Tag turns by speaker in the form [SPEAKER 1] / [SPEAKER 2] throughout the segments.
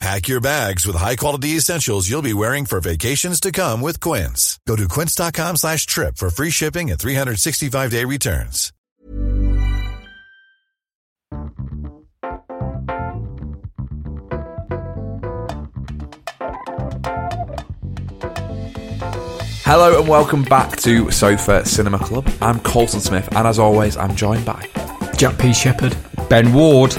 [SPEAKER 1] Pack your bags with high-quality essentials you'll be wearing for vacations to come with Quince. Go to quince.com slash trip for free shipping and 365-day returns.
[SPEAKER 2] Hello and welcome back to Sofa Cinema Club. I'm Colson Smith, and as always, I'm joined by
[SPEAKER 3] Jack P. Shepherd.
[SPEAKER 4] Ben Ward.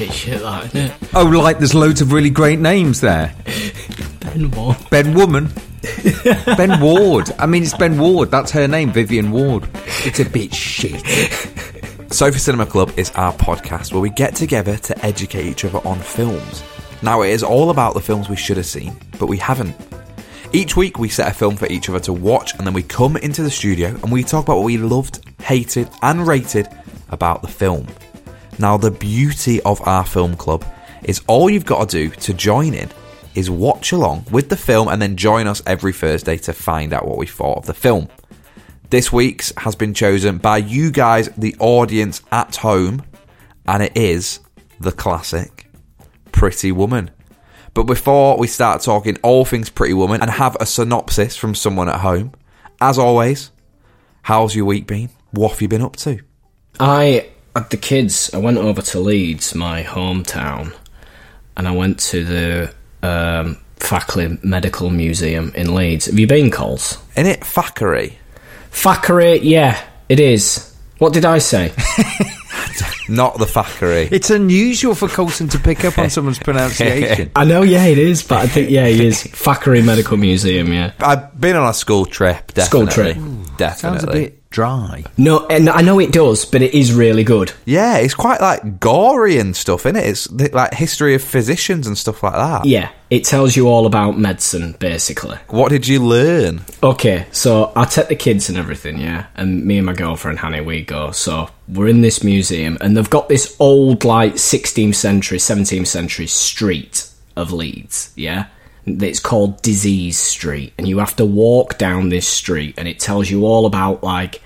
[SPEAKER 3] It's a bit shit, that, isn't it?
[SPEAKER 4] Oh, like there's loads of really great names there.
[SPEAKER 3] Ben Ward.
[SPEAKER 4] Ben Woman. ben Ward. I mean, it's Ben Ward. That's her name, Vivian Ward. It's a bit shit.
[SPEAKER 2] Sofa Cinema Club is our podcast where we get together to educate each other on films. Now, it is all about the films we should have seen, but we haven't. Each week, we set a film for each other to watch, and then we come into the studio and we talk about what we loved, hated, and rated about the film. Now, the beauty of our film club is all you've got to do to join in is watch along with the film and then join us every Thursday to find out what we thought of the film. This week's has been chosen by you guys, the audience at home, and it is the classic Pretty Woman. But before we start talking all things Pretty Woman and have a synopsis from someone at home, as always, how's your week been? What have you been up to?
[SPEAKER 3] I had the kids. I went over to Leeds, my hometown, and I went to the um, Fackley Medical Museum in Leeds. Have you been, Coles?
[SPEAKER 2] In it, Thackray.
[SPEAKER 3] Fackery, yeah, it is. What did I say?
[SPEAKER 2] Not the Thackray.
[SPEAKER 4] It's unusual for Colson to pick up on someone's pronunciation.
[SPEAKER 3] I know, yeah, it is, but I think, yeah, he is. Fackery Medical Museum, yeah.
[SPEAKER 2] I've been on a school trip,
[SPEAKER 3] School
[SPEAKER 2] definitely.
[SPEAKER 3] trip.
[SPEAKER 2] Definitely.
[SPEAKER 4] Sounds a bit dry.
[SPEAKER 3] No, and I know it does, but it is really good.
[SPEAKER 2] Yeah, it's quite like gory and stuff, is it? It's like history of physicians and stuff like that.
[SPEAKER 3] Yeah, it tells you all about medicine, basically.
[SPEAKER 2] What did you learn?
[SPEAKER 3] Okay, so I take the kids and everything, yeah, and me and my girlfriend Hanny, we go. So we're in this museum, and they've got this old, like 16th century, 17th century street of Leeds, yeah. It's called Disease Street, and you have to walk down this street, and it tells you all about like,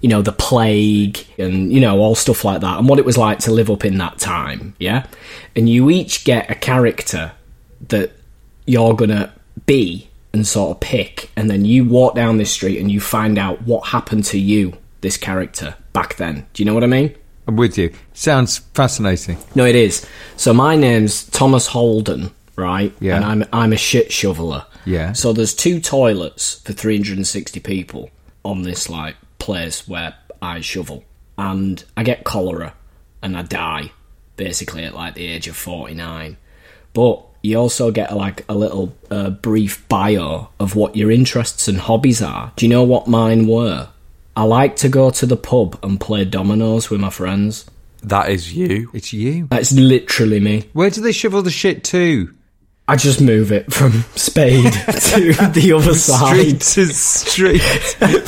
[SPEAKER 3] you know, the plague and you know all stuff like that, and what it was like to live up in that time, yeah. And you each get a character that you're gonna be and sort of pick, and then you walk down this street and you find out what happened to you, this character, back then. Do you know what I mean?
[SPEAKER 4] I'm with you. Sounds fascinating.
[SPEAKER 3] No, it is. So my name's Thomas Holden, right?
[SPEAKER 4] Yeah.
[SPEAKER 3] And I'm I'm a shit shoveler.
[SPEAKER 4] Yeah.
[SPEAKER 3] So there's two toilets for 360 people on this like place where I shovel, and I get cholera and I die basically at like the age of 49. But you also get like a little uh, brief bio of what your interests and hobbies are. Do you know what mine were? I like to go to the pub and play dominoes with my friends.
[SPEAKER 2] That is you.
[SPEAKER 4] It's you.
[SPEAKER 3] That's literally me.
[SPEAKER 4] Where do they shovel the shit to?
[SPEAKER 3] I just move it from spade to the other side.
[SPEAKER 4] Street to street.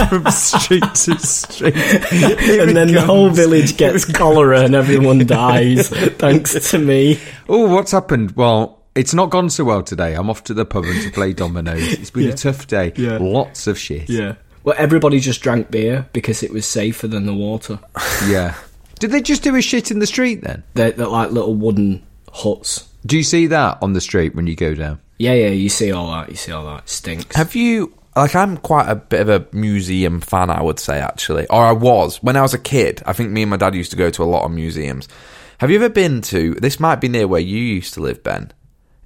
[SPEAKER 4] From street to street.
[SPEAKER 3] And then the whole village gets cholera and everyone dies thanks to me.
[SPEAKER 4] Oh, what's happened? Well, it's not gone so well today. I'm off to the pub and to play dominoes. It's been
[SPEAKER 3] Yeah.
[SPEAKER 4] a tough day.
[SPEAKER 3] Yeah.
[SPEAKER 4] Lots of shit. Yeah.
[SPEAKER 3] Well, everybody just drank beer because it was safer than the water.
[SPEAKER 4] Yeah. Did they just do a shit in the street then?
[SPEAKER 3] They're, they're like little wooden huts.
[SPEAKER 4] Do you see that on the street when you go down?
[SPEAKER 3] Yeah, yeah, you see all that. You see all that. It stinks.
[SPEAKER 2] Have you like I'm quite a bit of a museum fan, I would say actually, or I was when I was a kid. I think me and my dad used to go to a lot of museums. Have you ever been to? This might be near where you used to live, Ben.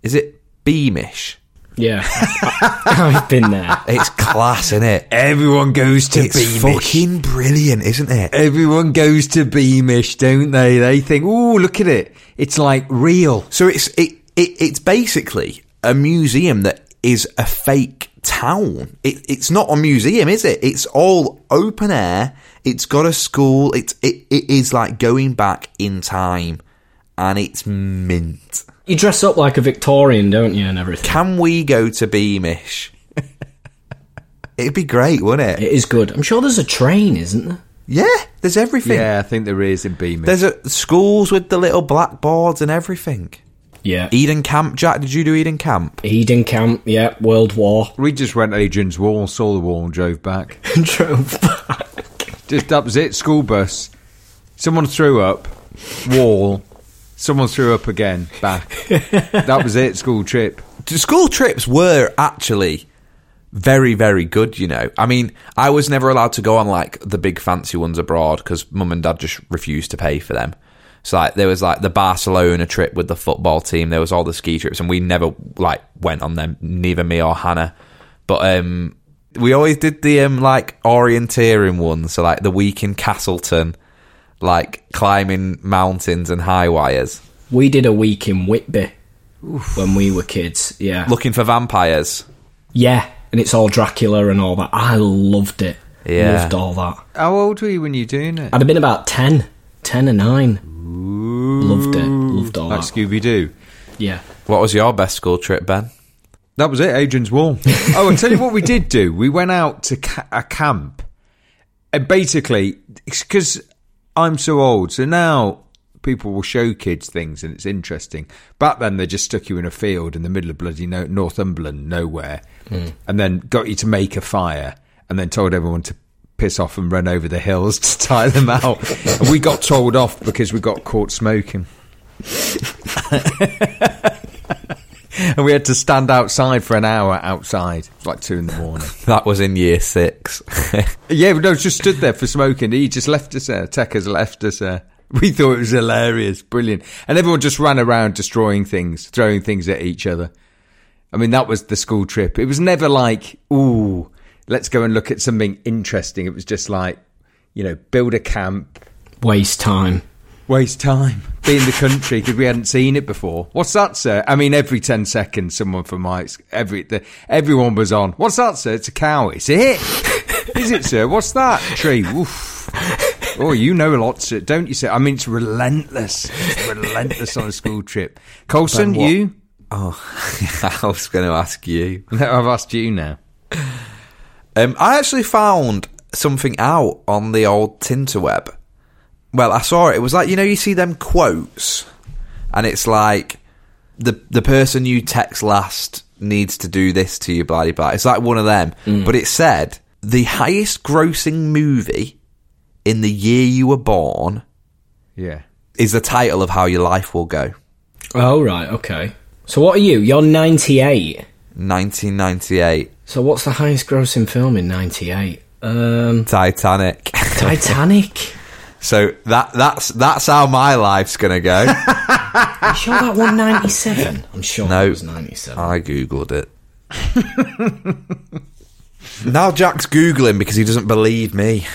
[SPEAKER 2] Is it Beamish?
[SPEAKER 3] Yeah, oh, I, have been there.
[SPEAKER 2] It's class, isn't it?
[SPEAKER 4] Everyone goes to
[SPEAKER 2] It's
[SPEAKER 4] Beamish.
[SPEAKER 2] fucking brilliant, isn't it?
[SPEAKER 4] Everyone goes to Beamish, don't they? They think, "Oh, look at it! It's like real."
[SPEAKER 2] So it's it, it it's basically a museum that is a fake town. It, it's not a museum, is it? It's all open air. It's got a school. It's it, it is like going back in time, and it's mint.
[SPEAKER 3] You dress up like a Victorian, don't you, and everything.
[SPEAKER 2] Can we go to Beamish? It'd be great, wouldn't it?
[SPEAKER 3] It is good. I'm sure there's a train, isn't there?
[SPEAKER 2] Yeah, there's everything.
[SPEAKER 4] Yeah, I think there is in Beamish.
[SPEAKER 2] There's a, schools with the little blackboards and everything.
[SPEAKER 3] Yeah.
[SPEAKER 2] Eden Camp, Jack. Did you do Eden Camp?
[SPEAKER 3] Eden Camp, yeah, World War.
[SPEAKER 4] we just went to Adrian's Wall, saw the wall, and drove back.
[SPEAKER 3] Drove back.
[SPEAKER 4] Just that was it. School bus. Someone threw up. Wall. Someone threw up again. Back. that was it. School trip.
[SPEAKER 2] School trips were actually very, very good, you know. I mean, I was never allowed to go on like the big fancy ones abroad because mum and dad just refused to pay for them. So like there was like the Barcelona trip with the football team, there was all the ski trips and we never like went on them, neither me or Hannah. But um we always did the um like orienteering ones, so like the week in Castleton, like climbing mountains and high wires,
[SPEAKER 3] We did a week in Whitby when we were kids. Yeah.
[SPEAKER 2] looking for vampires.
[SPEAKER 3] Yeah, and it's all Dracula and all that. I loved it.
[SPEAKER 2] Yeah.
[SPEAKER 3] Loved all that.
[SPEAKER 4] How old were you when you were doing it?
[SPEAKER 3] I'd have been about 10, 10 and 9. Loved it. Loved all
[SPEAKER 4] Like
[SPEAKER 3] that.
[SPEAKER 4] Scooby Doo.
[SPEAKER 3] Yeah.
[SPEAKER 2] What was your best school trip, Ben?
[SPEAKER 4] That was it, Adrian's Wall. oh, and tell you what we did do. We went out to ca- a camp. And basically, because I'm so old, so now people will show kids things and it's interesting. Back then, they just stuck you in a field in the middle of bloody no- Northumberland, nowhere, hmm. and then got you to make a fire and then told everyone to piss off and run over the hills to tie them out. and we got told off because we got caught smoking. and we had to stand outside for an hour outside, It's like two in the morning.
[SPEAKER 2] That was in year six.
[SPEAKER 4] yeah, no, just stood there for smoking. He just left us there. Tech has left us there. We thought it was hilarious, brilliant. And everyone just ran around destroying things, throwing things at each other. I mean, that was the school trip. It was never like, ooh, let's go and look at something interesting. It was just like, you know, build a camp,
[SPEAKER 3] Waste time.
[SPEAKER 4] Waste time, being the country because we hadn't seen it before. What's that, sir? I mean, every 10 seconds, someone from Mike's, every, the, everyone was on. What's that, sir? It's a cow. Is it? Is it, sir? What's that? Tree. Oof. Oh, you know a lot, sir, don't you, sir? I mean, it's relentless. It's relentless on a school trip. Colson, you?
[SPEAKER 2] oh, I was going to ask you.
[SPEAKER 4] No, I've asked you now.
[SPEAKER 2] Um, I actually found something out on the old Tinterweb. Well, I saw it. It was like you know, you see them quotes, and it's like the the person you text last needs to do this to you, blah blah blah. It's like one of them, but it said the highest grossing movie in the year you were born
[SPEAKER 4] Yeah.
[SPEAKER 2] is the title of how your life will go.
[SPEAKER 3] Oh, right, okay. So what are you? You're 98.
[SPEAKER 2] 1998,
[SPEAKER 3] So what's the highest grossing film in 98? Um,
[SPEAKER 2] Titanic.
[SPEAKER 3] Titanic.
[SPEAKER 2] So that that's that's how my life's gonna go.
[SPEAKER 3] I'm sure that one 97. I'm sure
[SPEAKER 2] No.
[SPEAKER 3] it was 97.
[SPEAKER 2] I googled it. now Jack's googling because he doesn't believe me.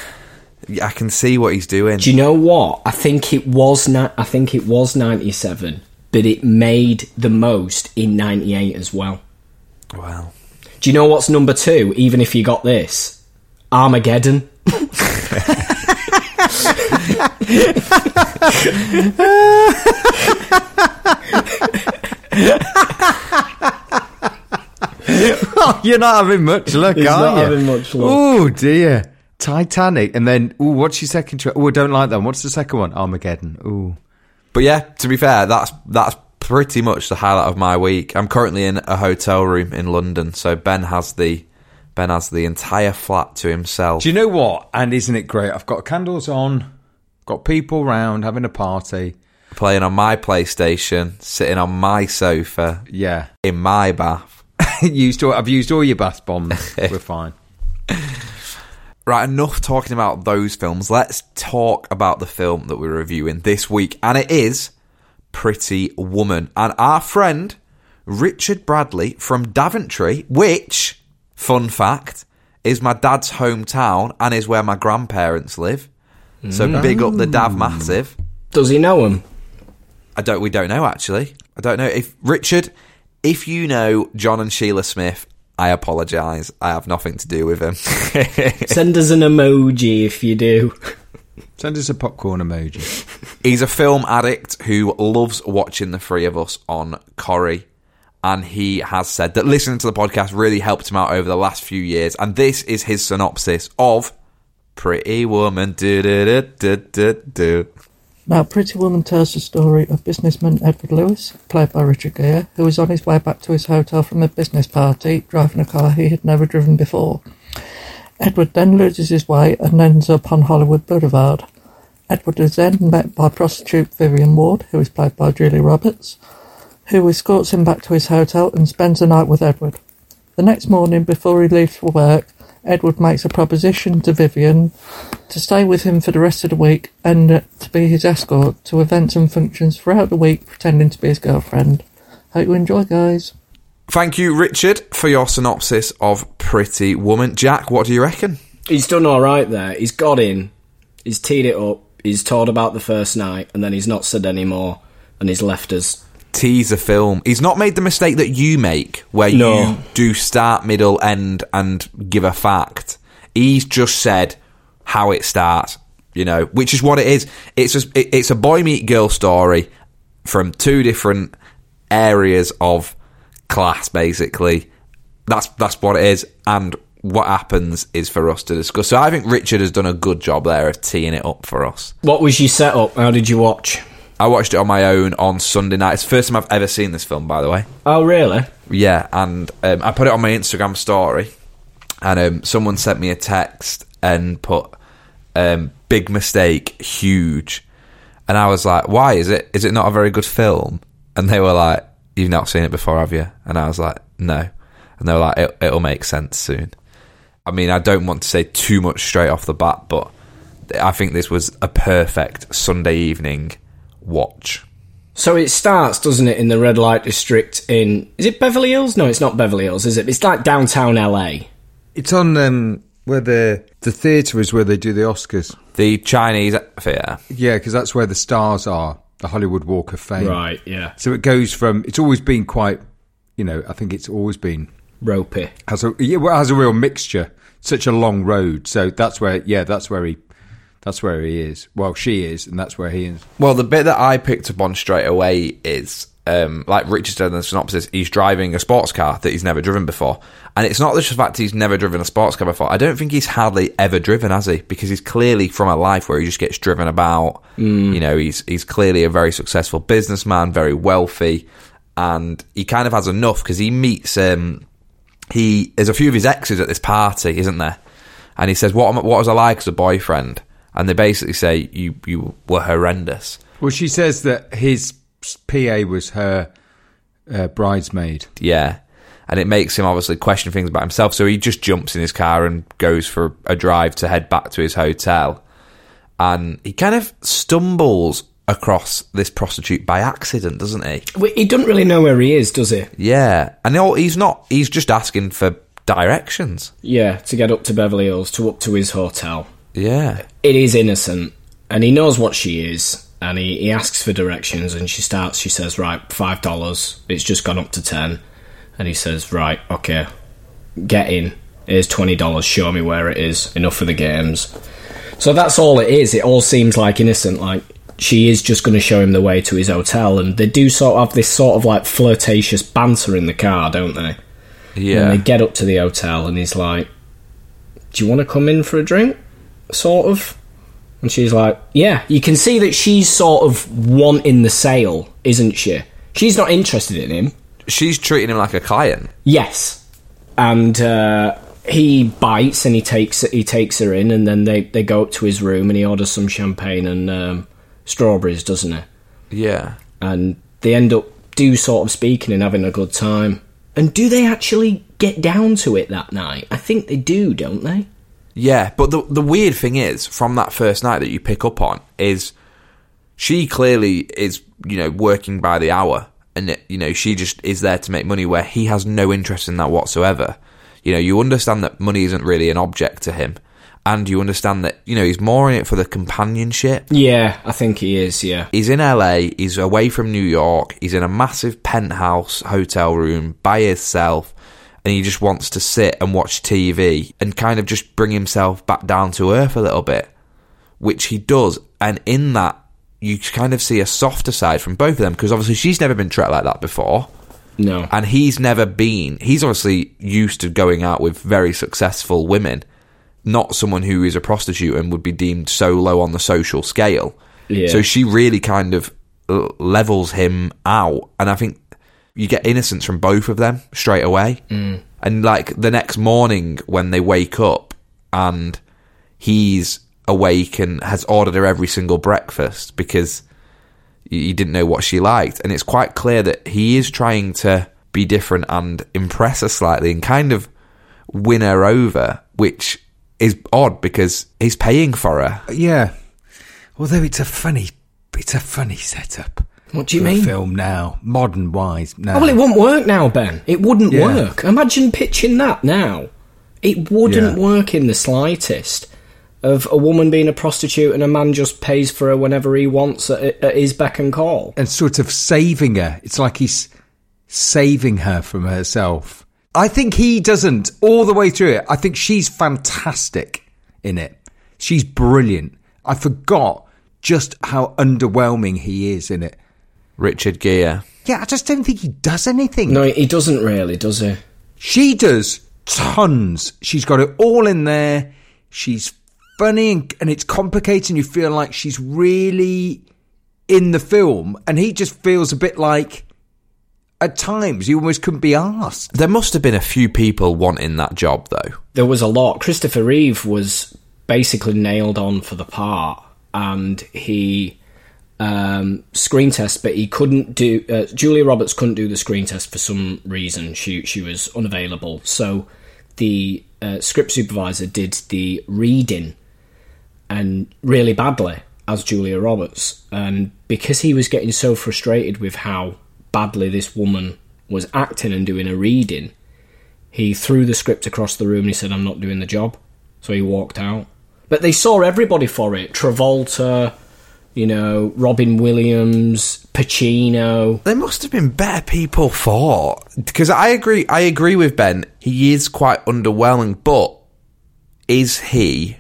[SPEAKER 2] I can see what he's doing.
[SPEAKER 3] Do you know what? I think it was ni- I think it was 97, but it made the most in 98 as well.
[SPEAKER 2] Well,
[SPEAKER 3] Do you know what's number 2 even if you got this? Armageddon.
[SPEAKER 4] Oh, you're not having much luck,
[SPEAKER 3] He's
[SPEAKER 4] are
[SPEAKER 3] not
[SPEAKER 4] you?
[SPEAKER 3] having much luck.
[SPEAKER 4] Oh dear, Titanic, and then ooh, what's your second? Tra- oh, I don't like that. one. What's the second one? Armageddon. Oh,
[SPEAKER 2] but yeah, to be fair, that's that's pretty much the highlight of my week. I'm currently in a hotel room in London, so Ben has the Ben has the entire flat to himself.
[SPEAKER 4] do you know what? And isn't it great? I've got candles on, got people round having a party.
[SPEAKER 2] Playing on my PlayStation, sitting on my sofa
[SPEAKER 4] Yeah,
[SPEAKER 2] in my bath.
[SPEAKER 4] used all, I've used all your bath bombs. We're fine.
[SPEAKER 2] Right, enough talking about those films. Let's talk about the film that we're reviewing this week, and it is Pretty Woman. And our friend Richard Bradley from Daventry, which, fun fact, is my dad's hometown and is where my grandparents live. So mm. big up the Dav massive.
[SPEAKER 3] Does he know him?
[SPEAKER 2] I don't. We don't know actually. I don't know if Richard. If you know John and Sheila Smith, I apologise. I have nothing to do with him.
[SPEAKER 3] Send us an emoji if you do.
[SPEAKER 4] Send us a popcorn emoji.
[SPEAKER 2] He's a film addict who loves watching the three of us on Corrie. And he has said that listening to the podcast really helped him out over the last few years. And this is his synopsis of Pretty Woman. Do, do, do, do, do.
[SPEAKER 5] Now, Pretty Woman tells the story of businessman Edward Lewis, played by Richard Gere, who was on his way back to his hotel from a business party, driving a car he had never driven before. Edward then loses his way and ends up on Hollywood Boulevard. Edward is then met by prostitute Vivian Ward, who is played by Julia Roberts, who escorts him back to his hotel and spends the night with Edward. The next morning, before he leaves for work, Edward makes a proposition to Vivian to stay with him for the rest of the week and uh, to be his escort to events and functions throughout the week, pretending to be his girlfriend. Hope you enjoy, guys.
[SPEAKER 2] Thank you, Richard, for your synopsis of Pretty Woman. Jack, what do you reckon?
[SPEAKER 3] He's done all right there. He's got in. He's teed it up. He's told about the first night, and then he's not said any more, and he's left us.
[SPEAKER 2] Teaser film. He's not made the mistake that you make, where
[SPEAKER 3] No.
[SPEAKER 2] you do start, middle, end, and give a fact. He's just said how it starts, you know, which is what it is. It's just, it, it's a boy meet girl story from two different areas of class, basically. That's that's what it is, and what happens is for us to discuss. So I think Richard has done a good job there of teeing it up for us.
[SPEAKER 3] What was your setup? How did you watch?
[SPEAKER 2] I watched it on my own on Sunday night. It's the first time I've ever seen this film, by the way.
[SPEAKER 3] Oh, really?
[SPEAKER 2] Yeah, and um, I put it on my Instagram story, and um, someone sent me a text and put um, "big mistake, huge," and I was like, "Why is it? Is it not a very good film?" And they were like, "You've not seen it before, have you?" And I was like, "No," and they were like, it, "It'll make sense soon." I mean, I don't want to say too much straight off the bat, but I think this was a perfect Sunday evening watch.
[SPEAKER 3] So it starts, doesn't it, in the red light district in. Is it Beverly Hills? No, it's not Beverly Hills, is it? It's like downtown LA.
[SPEAKER 4] It's on um, where the the theatre is where they do the Oscars.
[SPEAKER 2] The Chinese theatre.
[SPEAKER 4] Yeah, because that's where the stars are, the Hollywood Walk of Fame.
[SPEAKER 3] Right, yeah.
[SPEAKER 4] So it goes from. It's always been quite. You know, I think it's always been
[SPEAKER 3] Ropey.
[SPEAKER 4] has a yeah, well, it has a real mixture. Such a long road, so that's where yeah, that's where he, that's where he is. Well, she is, and that's where he is.
[SPEAKER 2] Well, the bit that I picked up on straight away is, um, like Richard said in the synopsis, he's driving a sports car that he's never driven before. And it's not just the fact he's never driven a sports car before. I don't think he's hardly ever driven, has he? Because he's clearly from a life where he just gets driven about. You know, he's he's clearly a very successful businessman, very wealthy, and he kind of has enough because he meets. Um, he there's a few of his exes at this party, isn't there? And he says, "What am- what was I like as a boyfriend?" And they basically say, "You you were horrendous."
[SPEAKER 4] Well, she says that his PA was her uh, bridesmaid.
[SPEAKER 2] Yeah. And it makes him obviously question things about himself. So he just jumps in his car and goes for a drive to head back to his hotel. And he kind of stumbles across this prostitute by accident, doesn't he?
[SPEAKER 3] Well, He doesn't really know where he is, does he?
[SPEAKER 2] Yeah. And all- he's not, he's just asking for directions.
[SPEAKER 3] Yeah, to get up to Beverly Hills, to up to his hotel.
[SPEAKER 2] Yeah.
[SPEAKER 3] It is innocent, and he knows what she is, and he, he asks for directions, and she starts, she says, right, five dollars, it's just gone up to ten. And he says, right, okay, get in, here's twenty dollars, show me where it is, enough for the games. So that's all it is, it all seems like innocent, like she is just going to show him the way to his hotel, and they do sort of have this sort of like flirtatious banter in the car, don't they?
[SPEAKER 2] Yeah.
[SPEAKER 3] And they get up to the hotel, and he's like, "Do you want to come in for a drink?" Sort of. And she's like, "Yeah." You can see that she's sort of wanting the sale, isn't she? She's not interested in him.
[SPEAKER 2] She's treating him like a client.
[SPEAKER 3] Yes. And uh, he bites, and he takes he takes her in, and then they they go up to his room, and he orders some champagne and um, strawberries, doesn't he?
[SPEAKER 2] Yeah.
[SPEAKER 3] and they end up do sort of speaking and having a good time. And do they actually get down to it that night? I think they do, don't they?
[SPEAKER 2] Yeah, but the the weird thing is, from that first night that you pick up on, is she clearly is, you know, working by the hour and it, you know she just is there to make money where he has no interest in that whatsoever. You know, you understand that money isn't really an object to him, and you understand that you know he's more in it for the companionship.
[SPEAKER 3] Yeah, I think he is. Yeah,
[SPEAKER 2] He's in LA, he's away from New York, he's in a massive penthouse hotel room by himself, and he just wants to sit and watch TV and kind of just bring himself back down to earth a little bit, which he does. And in that, you kind of see a softer side from both of them because obviously she's never been treated like that before.
[SPEAKER 3] no,
[SPEAKER 2] And he's never been, he's obviously used to going out with very successful women, not someone who is a prostitute and would be deemed so low on the social scale.
[SPEAKER 3] Yeah.
[SPEAKER 2] So she really kind of uh, levels him out. And I think you get innocence from both of them straight away. Mm. And like the next morning when they wake up and he's awake and has ordered her every single breakfast because he didn't know what she liked. And it's quite clear that he is trying to be different and impress her slightly and kind of win her over, which is odd because he's paying for her.
[SPEAKER 4] Yeah. Although it's a funny, it's a funny setup.
[SPEAKER 3] What do you mean?
[SPEAKER 4] film now, modern wise. Now.
[SPEAKER 3] Oh, well, it wouldn't work now, Ben. It wouldn't
[SPEAKER 4] Yeah.
[SPEAKER 3] work. Imagine pitching that now. It wouldn't
[SPEAKER 4] Yeah.
[SPEAKER 3] work in the slightest. Of a woman being a prostitute and a man just pays for her whenever he wants at, at his beck and call.
[SPEAKER 4] and sort of saving her. It's like he's saving her from herself. I think he doesn't all the way through it. I think she's fantastic in it. She's brilliant. I forgot just how underwhelming he is in it.
[SPEAKER 2] Richard Gere.
[SPEAKER 4] Yeah, I just don't think he does anything.
[SPEAKER 3] No, he doesn't really, does he?
[SPEAKER 4] She does tons. She's got it all in there. She's funny and, and it's complicated, and you feel like she's really in the film. And he just feels a bit like, at times, you almost couldn't be asked.
[SPEAKER 2] There must have been a few people wanting that job, though.
[SPEAKER 3] There was a lot. Christopher Reeve was basically nailed on for the part, and he um, screen test, but he couldn't do. Uh, Julia Roberts couldn't do the screen test for some reason. She she was unavailable, so the uh, script supervisor did the reading, and really badly as Julia Roberts, and because he was getting so frustrated with how badly this woman was acting and doing a reading, he threw the script across the room and he said, I'm not doing the job. So he walked out. But they saw everybody for it Travolta, you know, Robin Williams, Pacino.
[SPEAKER 2] There must have been better people for because I agree. I agree with Ben. He is quite underwhelming, but is he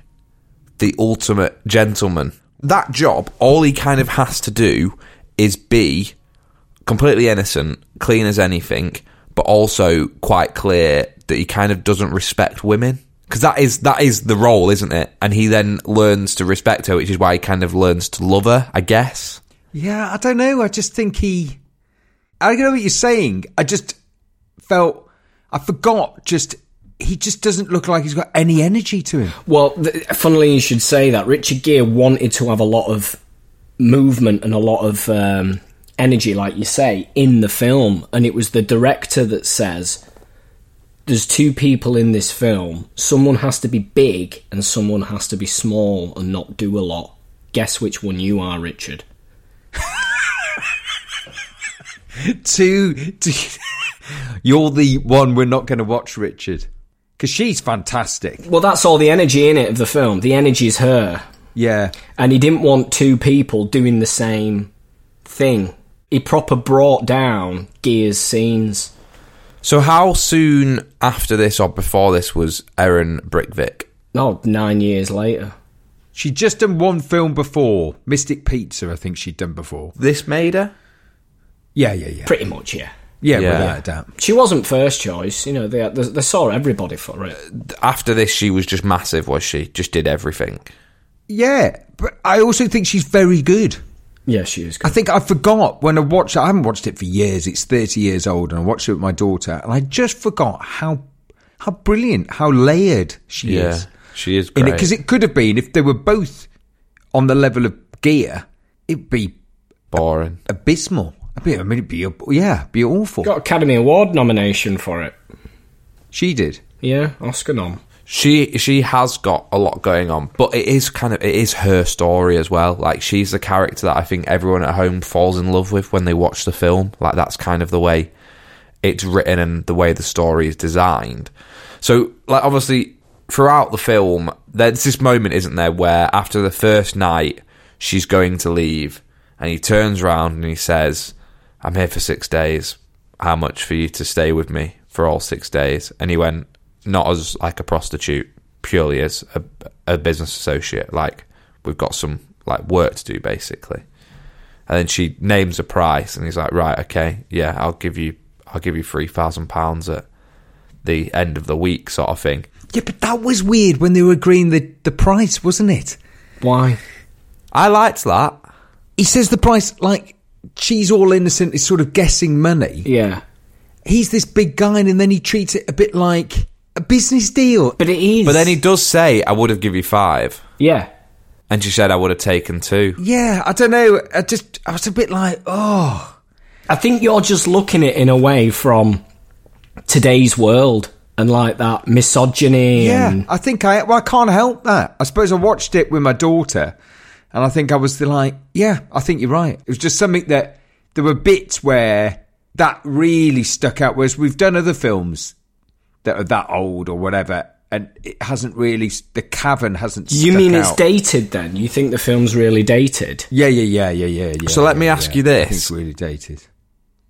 [SPEAKER 2] the ultimate gentleman? That job, all he kind of has to do is be completely innocent, clean as anything, but also quite clear that he kind of doesn't respect women. Because that is that is the role, isn't it? And he then learns to respect her, which is why he kind of learns to love her, I guess.
[SPEAKER 4] Yeah, I don't know. I just think he. I don't know what you're saying. I just felt. I forgot just. He just doesn't look like he's got any energy to him.
[SPEAKER 3] Well, th- funnily you should say that. Richard Gere wanted to have a lot of movement and a lot of um, energy, like you say, in the film. And it was the director that says, there's two people in this film. Someone has to be big and someone has to be small and not do a lot. Guess which one you are, Richard?
[SPEAKER 4] To, to you're the one we're not going to watch, Richard, because she's fantastic.
[SPEAKER 3] Well, that's all the energy in it of the film. The energy is her.
[SPEAKER 4] Yeah,
[SPEAKER 3] And he didn't want two people doing the same thing. He proper brought down Gere's scenes.
[SPEAKER 2] So how soon after this or before this was Erin Brockovich?
[SPEAKER 3] Oh, nine years later.
[SPEAKER 4] she'd just done one film before, Mystic Pizza. I think she'd done before.
[SPEAKER 2] This made her?
[SPEAKER 4] Yeah, yeah, yeah,
[SPEAKER 3] Pretty much, yeah.
[SPEAKER 4] yeah,
[SPEAKER 2] Yeah.
[SPEAKER 4] without a doubt.
[SPEAKER 3] She wasn't first choice. You know, they, they, they saw everybody for it.
[SPEAKER 2] After this, she was just massive, was she? Just did everything.
[SPEAKER 4] Yeah, but I also think she's very good.
[SPEAKER 3] Yeah, she is Good.
[SPEAKER 4] I think I forgot when I watched it. I haven't watched it for years. It's 30 years old, and I watched it with my daughter, and I just forgot how how brilliant, how layered she
[SPEAKER 2] Yeah,
[SPEAKER 4] is
[SPEAKER 2] she is great.
[SPEAKER 4] Because it could have been if they were both on the level of Gere, it'd be
[SPEAKER 2] Boring.
[SPEAKER 4] abysmal. I mean, I mean, it'd be yeah, it'd be awful.
[SPEAKER 3] Got Academy Award nomination for it.
[SPEAKER 4] She did.
[SPEAKER 3] Yeah, Oscar nom.
[SPEAKER 2] She she has got a lot going on, but it is kind of it is her story as well. Like she's the character that I think everyone at home falls in love with when they watch the film. Like that's kind of the way it's written and the way the story is designed. So like obviously throughout the film, there's this moment, isn't there, where after the first night she's going to leave and he turns around and he says, I'm here for six days. How much for you to stay with me for all six days? And he went, not as like a prostitute, purely as a, a business associate. Like we've got some like work to do, basically. And then she names a price, and he's like, "Right, okay, yeah, I'll give you, I'll give you three thousand pounds at the end of the week, sort of thing."
[SPEAKER 4] Yeah, but that was weird when they were agreeing the, the price, wasn't it?
[SPEAKER 3] Why?
[SPEAKER 2] I liked that.
[SPEAKER 4] He says the price, like, she's all innocent, is sort of guessing money.
[SPEAKER 3] Yeah.
[SPEAKER 4] He's this big guy, and then he treats it a bit like a business deal.
[SPEAKER 3] But it is.
[SPEAKER 2] But then he does say, "I would have give you five.
[SPEAKER 3] Yeah.
[SPEAKER 2] and she said, "I would have taken two.
[SPEAKER 4] Yeah, I don't know. I just, I was a bit like, oh.
[SPEAKER 3] I think you're just looking at it in a way from today's world and like that misogyny
[SPEAKER 4] Yeah,
[SPEAKER 3] and
[SPEAKER 4] I think I, well, I can't help that. I suppose I watched it with my daughter, and I think I was like, yeah, I think you're right. It was just something that there were bits where that really stuck out. Whereas we've done other films that are that old or whatever, and it hasn't really, the cavern hasn't.
[SPEAKER 3] you mean it's
[SPEAKER 4] out.
[SPEAKER 3] dated then? You think the film's really dated?
[SPEAKER 4] Yeah, yeah, yeah, yeah, yeah. yeah
[SPEAKER 2] So let
[SPEAKER 4] yeah,
[SPEAKER 2] me ask
[SPEAKER 4] yeah.
[SPEAKER 2] you this.
[SPEAKER 4] it's really dated.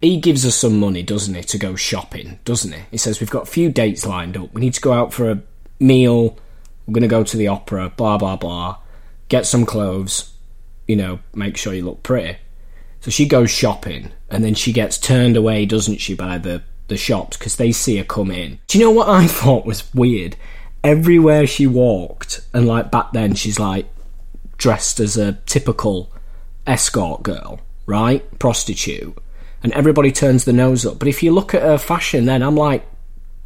[SPEAKER 3] He gives us some money, doesn't he, to go shopping, doesn't he? He says we've got a few dates lined up. We need to go out for a meal. We're going to go to the opera, blah blah blah. Get some clothes, you know, make sure you look pretty. So she goes shopping, and then she gets turned away, doesn't she, by the the shops because they see her come in. Do you know what I thought was weird? Everywhere she walked, and like back then, she's like dressed as a typical escort girl, right? Prostitute. And everybody turns the nose up. But if you look at her fashion, then I'm like,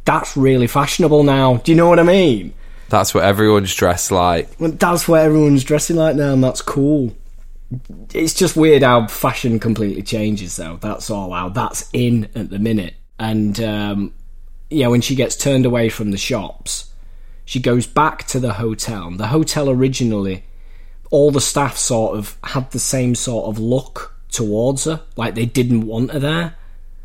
[SPEAKER 3] that's really fashionable now. Do you know what I mean?
[SPEAKER 2] That's what everyone's dressed like.
[SPEAKER 3] That's what everyone's dressing like now, and that's cool. It's just weird how fashion completely changes, though. That's all how that's in at the minute. And um, yeah, when she gets turned away from the shops, she goes back to the hotel. The hotel originally, all the staff sort of had the same sort of look towards her, like they didn't want her there.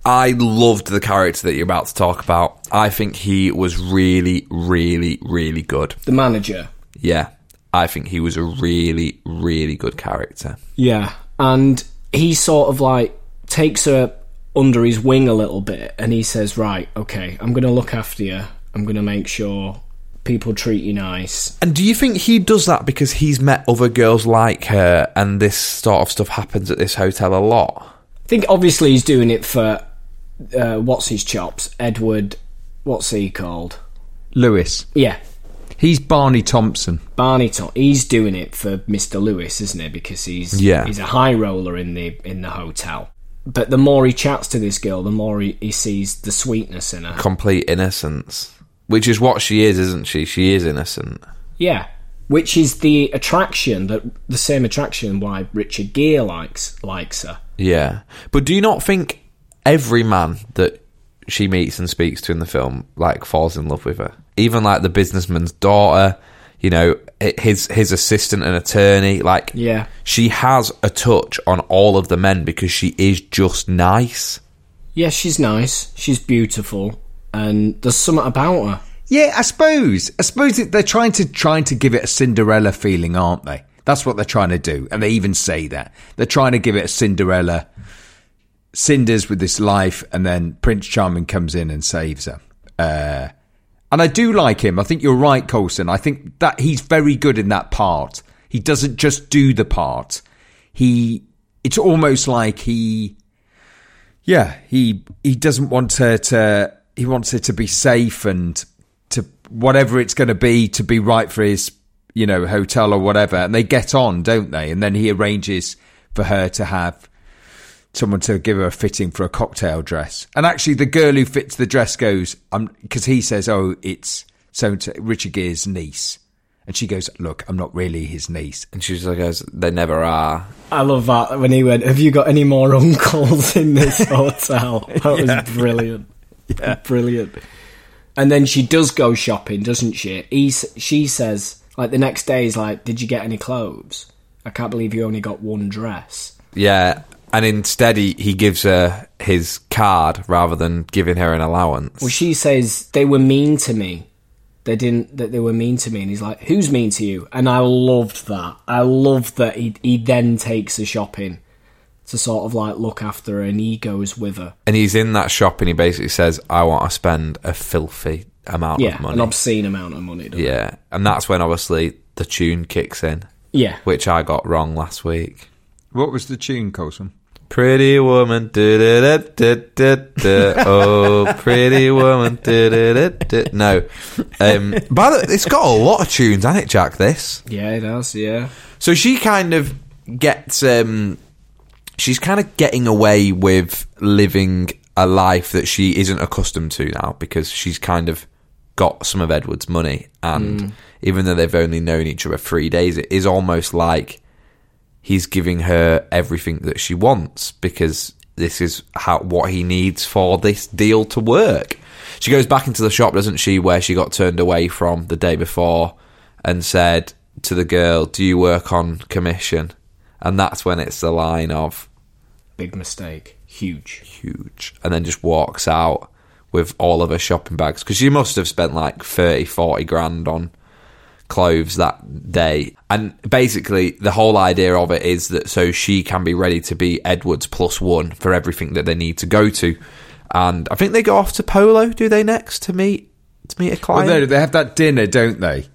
[SPEAKER 2] I loved the character that you're about to talk about. I think he was really, really, really good.
[SPEAKER 3] The manager,
[SPEAKER 2] Yeah, I think he was a really, really good character.
[SPEAKER 3] Yeah, and he sort of like takes her under his wing a little bit and he says, Right, okay, I'm going to look after you. I'm going to make sure people treat you nice.
[SPEAKER 2] And do you think he does that because he's met other girls like her and this sort of stuff happens at this hotel a lot?
[SPEAKER 3] I think obviously he's doing it for uh, what's his chops? Edward, what's he called?
[SPEAKER 4] Lewis.
[SPEAKER 3] Yeah,
[SPEAKER 4] He's Barney Thompson.
[SPEAKER 3] Barney Tom. He's doing it for Mr. Lewis, isn't he? Because he's
[SPEAKER 2] Yeah.
[SPEAKER 3] he's a high roller in the in the hotel. But the more he chats to this girl, the more he, he sees the sweetness in her.
[SPEAKER 2] Complete innocence. Which is what she is, isn't she? She is innocent.
[SPEAKER 3] Yeah, which is the attraction that the same attraction why Richard Gere likes likes her.
[SPEAKER 2] Yeah. But do you not think every man that she meets and speaks to in the film like falls in love with her? Even like the businessman's daughter, you know, his his assistant and attorney, like
[SPEAKER 3] Yeah.
[SPEAKER 2] she has a touch on all of the men because she is just nice.
[SPEAKER 3] Yeah, she's nice, she's beautiful, and there's something about her.
[SPEAKER 4] Yeah, I suppose. I suppose they're trying to trying to give it a Cinderella feeling, aren't they? That's what they're trying to do, and they even say that they're trying to give it a Cinderella. Cinder's with this life, and then Prince Charming comes in and saves her. Uh, and I do like him. I think you're right, Colson. I think that he's very good in that part. He doesn't just do the part. He, it's almost like he, yeah, he he doesn't want her to. He wants her to be safe and to whatever it's going to be to be right for his, you know, hotel or whatever. And they get on, don't they? And then he arranges for her to have someone to give her a fitting for a cocktail dress. And actually, the girl who fits the dress goes, "I'm," because he says, "Oh, it's so Richard Gere's niece," and she goes, "Look, I'm not really his niece."
[SPEAKER 2] And she like, goes, they never are.
[SPEAKER 3] I love that when he went, Have you got any more uncles in this hotel? That was brilliant. Yeah. Brilliant. And then she does go shopping, doesn't she? He, she says, like, the next day is like, Did you get any clothes? I can't believe you only got one dress.
[SPEAKER 2] Yeah, and instead he, he gives her his card rather than giving her an allowance.
[SPEAKER 3] Well, she says, They were mean to me. They didn't, that they were mean to me. And he's like, Who's mean to you? And I loved that. I loved that he, he then takes her shopping to sort of like look after her and he goes with her.
[SPEAKER 2] and he's in that shop and he basically says, I want to spend a filthy amount
[SPEAKER 3] Yeah,
[SPEAKER 2] of money.
[SPEAKER 3] an obscene amount of money. doesn't it?
[SPEAKER 2] yeah, and that's when obviously the tune kicks in,
[SPEAKER 3] Yeah.
[SPEAKER 2] which I got wrong last week.
[SPEAKER 4] What was the tune, Colson?
[SPEAKER 2] Pretty woman, da da da da. Oh, pretty woman, da da da. No, um, by the it's got a lot of tunes, hasn't it, Jack? This.
[SPEAKER 3] Yeah, it does, yeah.
[SPEAKER 2] So she kind of gets um she's kind of getting away with living a life that she isn't accustomed to now because she's kind of got some of Edward's money and even though they've only known each other 3 days it is almost like he's giving her everything that she wants because this is how what he needs for this deal to work. She goes back into the shop, doesn't she, where she got turned away from the day before and said to the girl, "Do you work on commission?" And that's when it's the line of
[SPEAKER 3] Big mistake. Huge.
[SPEAKER 2] huge and then just walks out with all of her shopping bags because she must have spent like 30 40 grand on clothes that day and basically the whole idea of it is that so she can be ready to be edwards plus one for everything that they need to go to and i think they go off to polo do they next to meet to meet a
[SPEAKER 4] Well,
[SPEAKER 2] client
[SPEAKER 4] no, they have that dinner, don't they?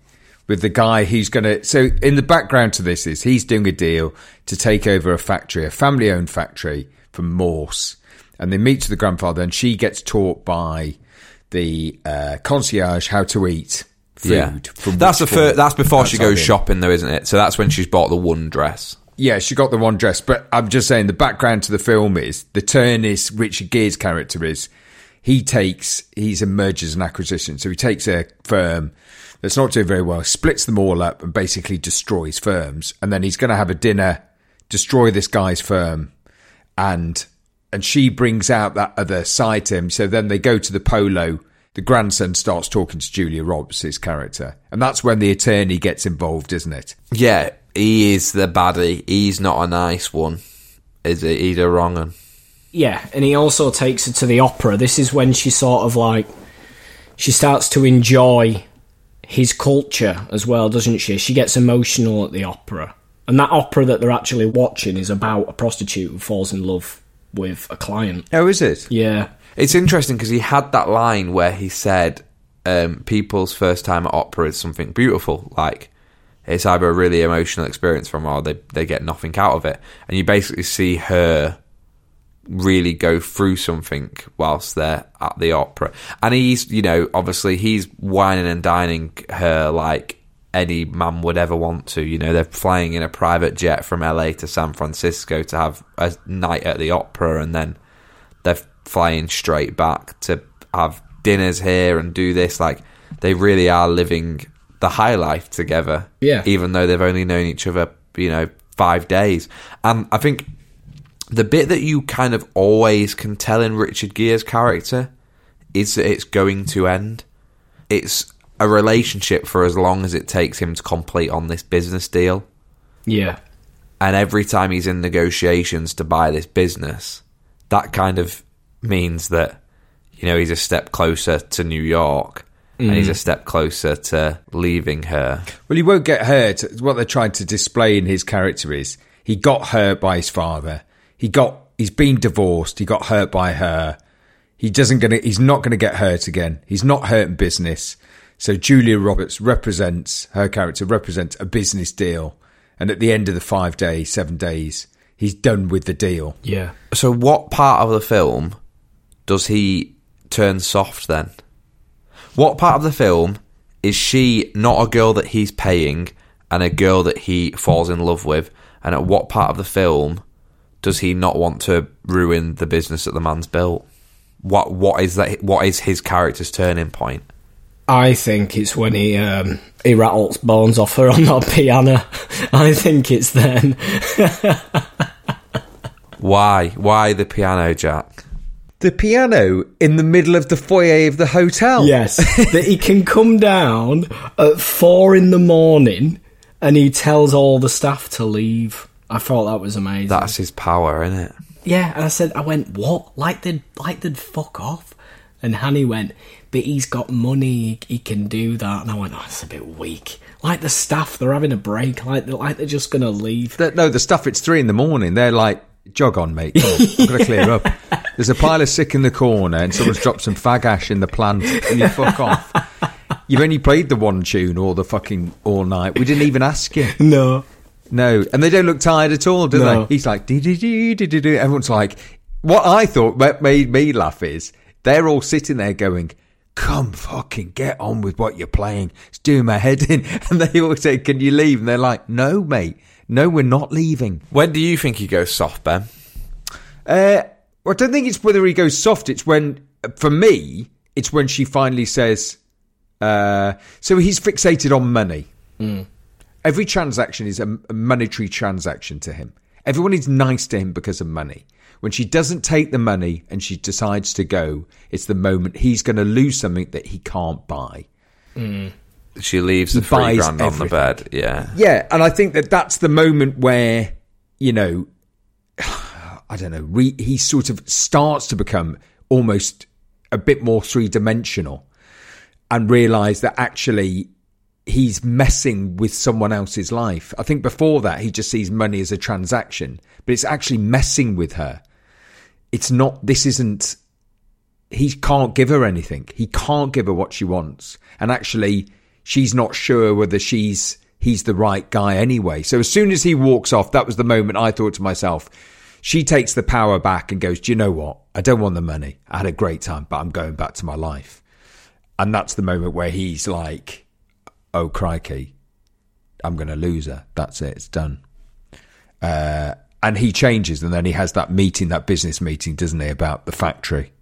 [SPEAKER 4] With the guy who's going to. So, in the background to this is he's doing a deal to take over a factory, a family owned factory from Morse. And they meet to the grandfather, and she gets taught by the uh, concierge how to eat food.
[SPEAKER 2] yeah
[SPEAKER 4] From
[SPEAKER 2] that's the
[SPEAKER 4] which
[SPEAKER 2] fir- that's before she goes shopping though isn't it so that's when she's bought the one dress
[SPEAKER 4] Yeah, she got the one dress, but I'm just saying the background to the film is the turn is Richard Gere's character is he takes he's a mergers and acquisition, so he takes a firm that's not doing very well, splits them all up, and basically destroys firms, and then he's going to have a dinner, destroy this guy's firm, and and she brings out that other side to him. So then they go to the polo. The grandson starts talking to Julia Roberts' character, and that's when the attorney gets involved, isn't it?
[SPEAKER 2] Yeah, he is the baddie. He's not a nice one, is he? He's a wrong one.
[SPEAKER 3] Yeah, and he also takes her to the opera. This is when she sort of like she starts to enjoy his culture as well, doesn't she? She gets emotional at the opera. And that opera that they're actually watching is about a prostitute who falls in love with a client.
[SPEAKER 4] Oh, is it?
[SPEAKER 3] Yeah.
[SPEAKER 2] It's interesting because he had that line where he said, um, "People's first time at opera is something beautiful. Like it's either a really emotional experience from, or they they get nothing out of it." And you basically see her really go through something whilst they're at the opera. And he's, you know, obviously he's whining and dining her like any man would ever want to. You know, they're flying in a private jet from LA to San Francisco to have a night at the opera and then they're flying straight back to have dinners here and do this. Like, they really are living the high life together.
[SPEAKER 3] Yeah.
[SPEAKER 2] Even though they've only known each other, you know, five days. And I think the bit that you kind of always can tell in Richard Gere's character is that it's going to end. It's a relationship for as long as it takes him to complete on this business deal.
[SPEAKER 3] Yeah.
[SPEAKER 2] And every time he's in negotiations to buy this business, that kind of means that, you know, he's a step closer to New York and he's a mm. step closer to leaving her.
[SPEAKER 4] Well, he won't get hurt. What they're trying to display in his character is he got hurt by his father. He got he's been divorced. He got hurt by her. He doesn't gonna. He's not going to get hurt again. He's not hurt in business. So Julia Roberts represents her character represents a business deal, and at the end of the five days, seven days, he's done with the deal.
[SPEAKER 3] Yeah.
[SPEAKER 2] So, what part of the film does he turn soft then? What part of the film is she not a girl that he's paying and a girl that he falls in love with? And at what part of the film does he not want to ruin the business that the man's built? What what is that? What is his character's turning point?
[SPEAKER 3] I think it's when he um, he rattles bones off her on that piano. I think it's then.
[SPEAKER 2] Why? Why the piano, Jack?
[SPEAKER 4] The piano in the middle of the foyer of the hotel.
[SPEAKER 3] Yes, that he can come down at four in the morning and he tells all the staff to leave. I thought that was amazing.
[SPEAKER 2] That's his power, isn't it?
[SPEAKER 3] yeah, and I said, I went, what? Like they'd like they'd fuck off. And Hanny went, but he's got money, he, can do that. And I went, oh, that's a bit weak. Like the staff, they're having a break, like they're, like they're just gonna leave.
[SPEAKER 4] The- no, the stuff. It's three in the morning. They're like, jog on, mate. Come on, I've got to clear up. There's a pile of sick in the corner, and someone's dropped some fag ash in the plant, and you fuck off. You've only played the one tune all the fucking all night. We didn't even ask you.
[SPEAKER 3] No.
[SPEAKER 4] No, and they don't look tired at all, do
[SPEAKER 3] No.
[SPEAKER 4] they? He's like, dee dee dee dee dee dee. Everyone's like, what I thought made me laugh is they're all sitting there going, come fucking get on with what you're playing. It's doing my head in. And they all say, can you leave? And they're like, no, mate. No, we're not leaving.
[SPEAKER 2] When do you think he goes soft, Ben?
[SPEAKER 4] Uh, well, I don't think it's whether he goes soft. It's when, for me, it's when she finally says, uh, so he's fixated on money. Every transaction is a, a monetary transaction to him. Everyone is nice to him because of money. When she doesn't take the money and she decides to go, it's the moment he's going to lose something that he can't buy.
[SPEAKER 2] She leaves the
[SPEAKER 4] He
[SPEAKER 2] three
[SPEAKER 4] buys
[SPEAKER 2] grand on the bed. Yeah.
[SPEAKER 4] Yeah, and I think that that's the moment where, you know, I don't know, re- he sort of starts to become almost a bit more three dimensional and realize that actually he's messing with someone else's life. I think before that, he just sees money as a transaction, but it's actually messing with her. It's not, this isn't, he can't give her anything. He can't give her what she wants. And actually, she's not sure whether she's, he's the right guy anyway. So as soon as he walks off, that was the moment I thought to myself, she takes the power back and goes, do you know what? I don't want the money. I had a great time, but I'm going back to my life. And that's the moment where he's like, oh, crikey, I'm going to lose her. That's it. It's done. Uh, and he changes and then he has that meeting, that business meeting, doesn't he, about the factory.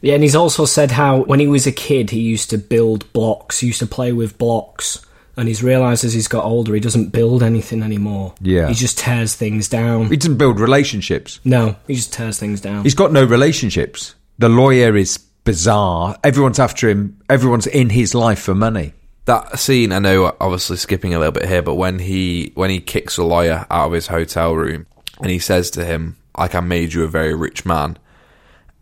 [SPEAKER 3] Yeah, and he's also said how when he was a kid he used to build blocks, he used to play with blocks, and he's realised as he's got older he doesn't build anything anymore.
[SPEAKER 4] Yeah.
[SPEAKER 3] He just tears things down.
[SPEAKER 4] He doesn't build relationships.
[SPEAKER 3] No, he just tears things down.
[SPEAKER 4] He's got no relationships. The lawyer is bizarre. Everyone's after him. Everyone's in his life for money.
[SPEAKER 2] That scene, I know, obviously skipping a little bit here, but when he when he kicks a lawyer out of his hotel room and he says to him, "Like I made you a very rich man,"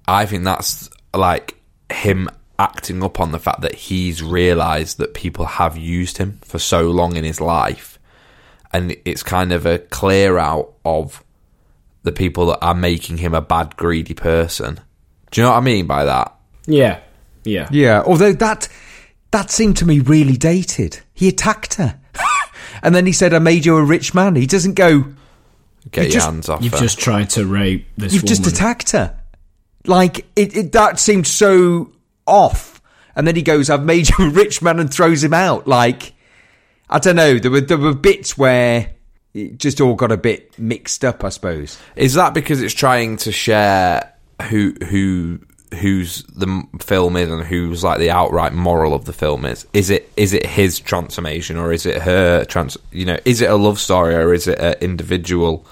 [SPEAKER 2] I think that's like him acting up on the fact that he's realised that people have used him for so long in his life, and it's kind of a clear out of the people that are making him a bad, greedy person. Do you know what I mean by that?
[SPEAKER 3] yeah, yeah.
[SPEAKER 4] Yeah. Although that that seemed to me really dated. He attacked her, and then he said, "I made you a rich man." He doesn't go.
[SPEAKER 2] Get
[SPEAKER 4] You
[SPEAKER 2] your
[SPEAKER 4] just-
[SPEAKER 2] hands off
[SPEAKER 3] You've
[SPEAKER 2] her.
[SPEAKER 3] just tried to rape this
[SPEAKER 4] You've
[SPEAKER 3] woman.
[SPEAKER 4] just attacked her. Like it, it. That seemed so off. And then he goes, "I've made you a rich man," and throws him out. Like I don't know. There were there were bits where it just all got a bit mixed up. I suppose.
[SPEAKER 2] Is that because it's trying to share who who who's the film is and who's like the outright moral of the film is? Is it is it his transformation or is it her trans? You know, is it a love story or is it an individual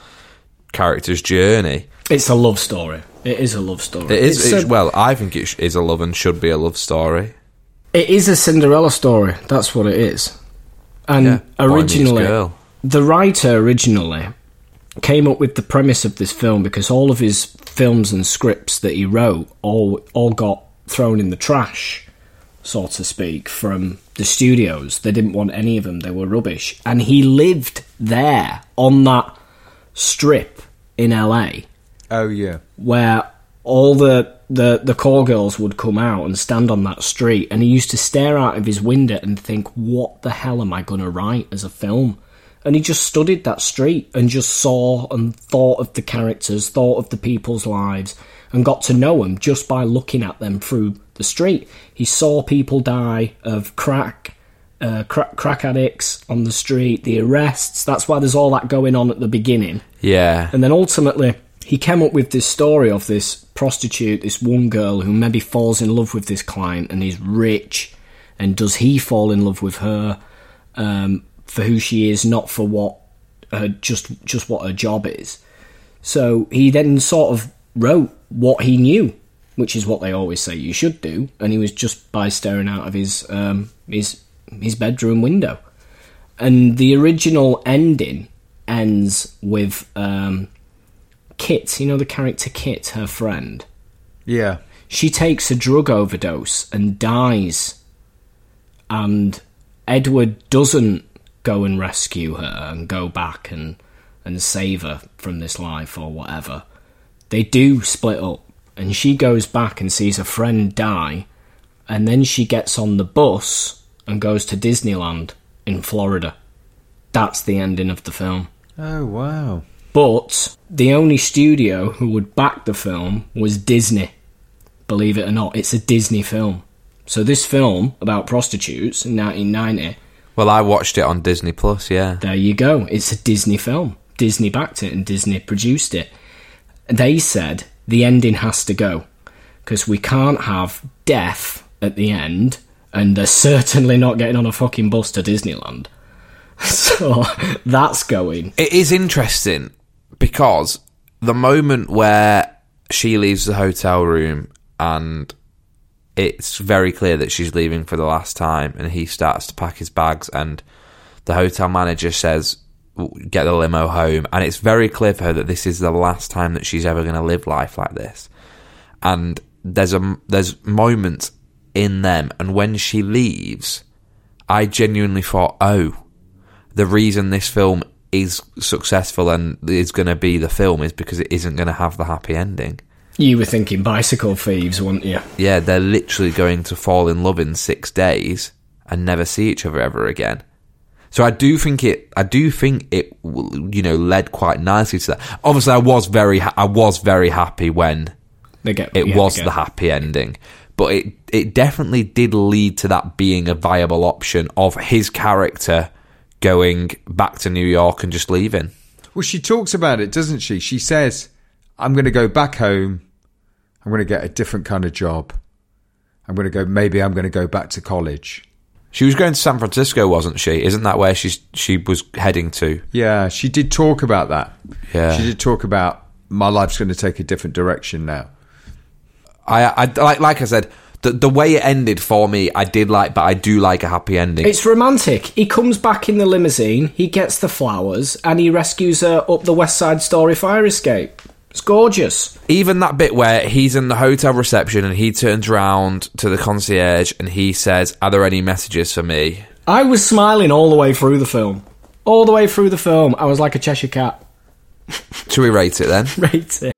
[SPEAKER 2] character's journey?
[SPEAKER 3] It's a love story. It is a love story.
[SPEAKER 2] It is.
[SPEAKER 3] It's
[SPEAKER 2] It's,
[SPEAKER 3] a-
[SPEAKER 2] well, I think it sh- is a love and should be a love story.
[SPEAKER 3] It is a Cinderella story. That's what it is. And
[SPEAKER 2] Yeah,
[SPEAKER 3] originally,
[SPEAKER 2] girl.
[SPEAKER 3] the writer originally came up with the premise of this film because all of his films and scripts that he wrote all all got thrown in the trash, so to speak, from the studios. They didn't want any of them. They were rubbish. And he lived there on that strip in LA
[SPEAKER 4] Oh yeah.
[SPEAKER 3] where all the, the the call girls would come out and stand on that street and he used to stare out of his window and think what the hell am i going to write as a film? And he just studied that street and just saw and thought of the characters thought of the people's lives and got to know them just by looking at them through the street. He saw people die of crack uh, crack, crack addicts on the street the arrests. That's why there's all that going on at the beginning.
[SPEAKER 2] Yeah,
[SPEAKER 3] and then ultimately, he came up with this story of this prostitute, this one girl who maybe falls in love with this client and is rich. And does he fall in love with her um, for who she is, not for what uh, just just what her job is? So he then sort of wrote what he knew which is what they always say you should do, and he was just by staring out of his um, his his bedroom window. And the original ending ends with um, Kit, you know the character Kit, her friend.
[SPEAKER 4] Yeah.
[SPEAKER 3] She takes a drug overdose and dies. And Edward doesn't go and rescue her and go back and, and save her from this life or whatever. They do split up, and she goes back and sees a friend die, and then she gets on the bus and goes to Disneyland in Florida. That's the ending of the film.
[SPEAKER 4] Oh wow.
[SPEAKER 3] But the only studio who would back the film was Disney. Believe it or not, it's a Disney film. So this film about prostitutes in 1990,
[SPEAKER 2] Well, I watched it on Disney Plus. Yeah.
[SPEAKER 3] there you go. It's a Disney film. Disney backed it and Disney produced it. They said the ending has to go because we can't have death at the end, and they're certainly not getting on a fucking bus to Disneyland. So that's going.
[SPEAKER 2] It is interesting because the moment where she leaves the hotel room and it's very clear that she's leaving for the last time and he starts to pack his bags and the hotel manager says get the limo home. And it's very clear for her that this is the last time that she's ever going to live life like this. And there's a there's moments in them and when she leaves i genuinely thought oh the reason this film is successful and is going to be the film is because it isn't going to have the happy ending.
[SPEAKER 3] You were thinking bicycle thieves, weren't you?
[SPEAKER 2] Yeah, they're literally going to fall in love in six days and never see each other ever again. So I do think it. I do think it. You know, led quite nicely to that. Obviously, I was very. Ha- I was very happy when
[SPEAKER 3] They get
[SPEAKER 2] it
[SPEAKER 3] yeah,
[SPEAKER 2] was the happy ending. But it it definitely did lead to that being a viable option of his character going back to New York and just leaving.
[SPEAKER 4] Well, she talks about it, doesn't she? She says, "I'm going to go back home. I'm going to get a different kind of job. I'm going to go. Maybe I'm going to go back to college."
[SPEAKER 2] She was going to San Francisco, wasn't she? Isn't that where she's she was heading to?
[SPEAKER 4] Yeah, she did talk about that.
[SPEAKER 2] Yeah.
[SPEAKER 4] she did talk about my life's going to take a different direction now.
[SPEAKER 2] I, I like like I said, the the way it ended for me, I did like, but I do like a happy ending.
[SPEAKER 3] It's romantic. He comes back in the limousine, he gets the flowers, and he rescues her up the West Side Story fire escape. It's gorgeous.
[SPEAKER 2] Even that bit where he's in the hotel reception and he turns around to the concierge and he says, "Are there any messages for me?"
[SPEAKER 3] I was smiling all the way through the film. All the way through the film, I was like a Cheshire cat.
[SPEAKER 2] Should we rate it then?
[SPEAKER 3] Rate it.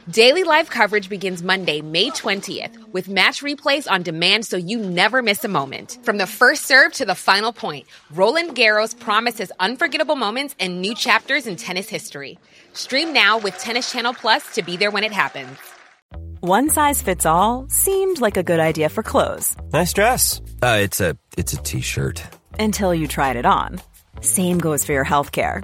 [SPEAKER 6] Daily live coverage begins Monday, May 20th, with match replays on demand so you never miss a moment. From the first serve to the final point, Roland Garros promises unforgettable moments and new chapters in tennis history. Stream now with Tennis Channel Plus to be there when it happens.
[SPEAKER 7] One size fits all seemed like a good idea for clothes
[SPEAKER 8] Nice dress. Uh, it's a it's a t-shirt.
[SPEAKER 7] until you tried it on. Same goes for your healthcare.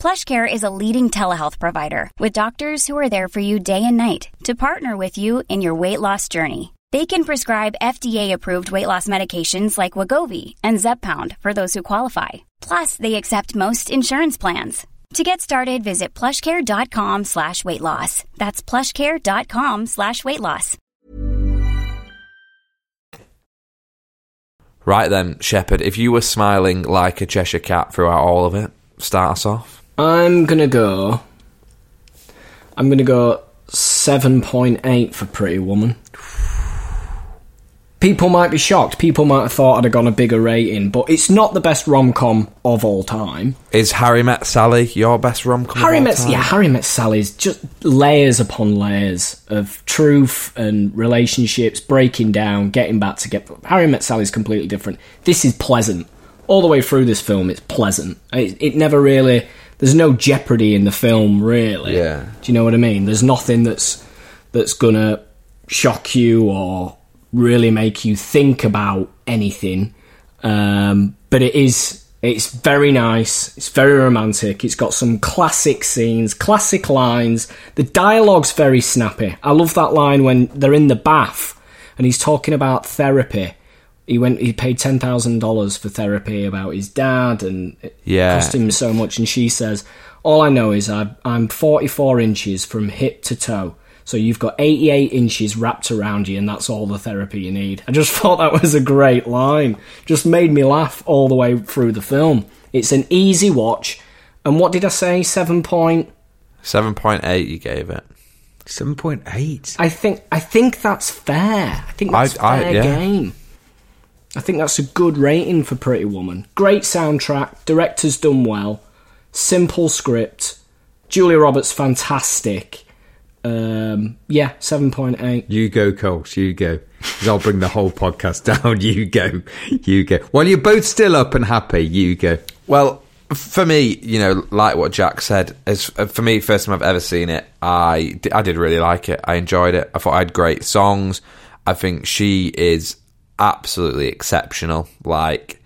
[SPEAKER 9] PlushCare is a leading telehealth provider with doctors who are there for you day and night to partner with you in your weight loss journey. They can prescribe FDA-approved weight loss medications like Wegovy and Zepbound for those who qualify. Plus, they accept most insurance plans. To get started, visit plushcare.com slash weight loss. That's plushcare.com slash weight loss.
[SPEAKER 2] Right then, Shepard, if you were smiling like a Cheshire cat throughout all of it, start us off.
[SPEAKER 3] I'm gonna go. I'm gonna go 7.8 for Pretty Woman. People might be shocked. People might have thought I'd have gone a bigger rating, but it's not the best rom com of all time.
[SPEAKER 2] Is Harry Met Sally your best rom com?
[SPEAKER 3] Harry Met yeah, Harry Met Sally's just layers upon layers of truth and relationships breaking down, getting back together. Harry Met Sally's completely different. This is pleasant all the way through this film. It's pleasant. It, it never really. There's no jeopardy in the film, really.
[SPEAKER 2] Yeah.
[SPEAKER 3] Do you know what I mean? There's nothing that's that's gonna shock you or really make you think about anything. Um, but it is it's very nice. It's very romantic. It's got some classic scenes, classic lines. The dialogue's very snappy. I love that line when they're in the bath and he's talking about therapy. He went. He paid ten thousand dollars for therapy about his dad, and it
[SPEAKER 2] Yeah.
[SPEAKER 3] cost him so much. And she says, "All I know is I, I'm 44 inches from hip to toe." So you've got 88 inches wrapped around you, and that's all the therapy you need. I just thought that was a great line. Just made me laugh all the way through the film. It's an easy watch. And what did I say? Seven point.
[SPEAKER 2] Seven point eight. You gave it.
[SPEAKER 4] Seven point eight.
[SPEAKER 3] I think. I think that's fair. I think that's
[SPEAKER 2] I- I-
[SPEAKER 3] fair
[SPEAKER 2] yeah.
[SPEAKER 3] game. I think that's a good rating for Pretty Woman. Great soundtrack. Director's done well. Simple script. Julia Roberts fantastic. Um, yeah, seven point eight.
[SPEAKER 4] You go, Coles. You go. 'Cause I'll bring the whole podcast down. You go. You go. While you're both still up and happy, you go.
[SPEAKER 2] Well, for me, you know, like what Jack said, as uh, for me, first time I've ever seen it, I I did really like it. I enjoyed it. I thought I had great songs. I think she is absolutely exceptional. Like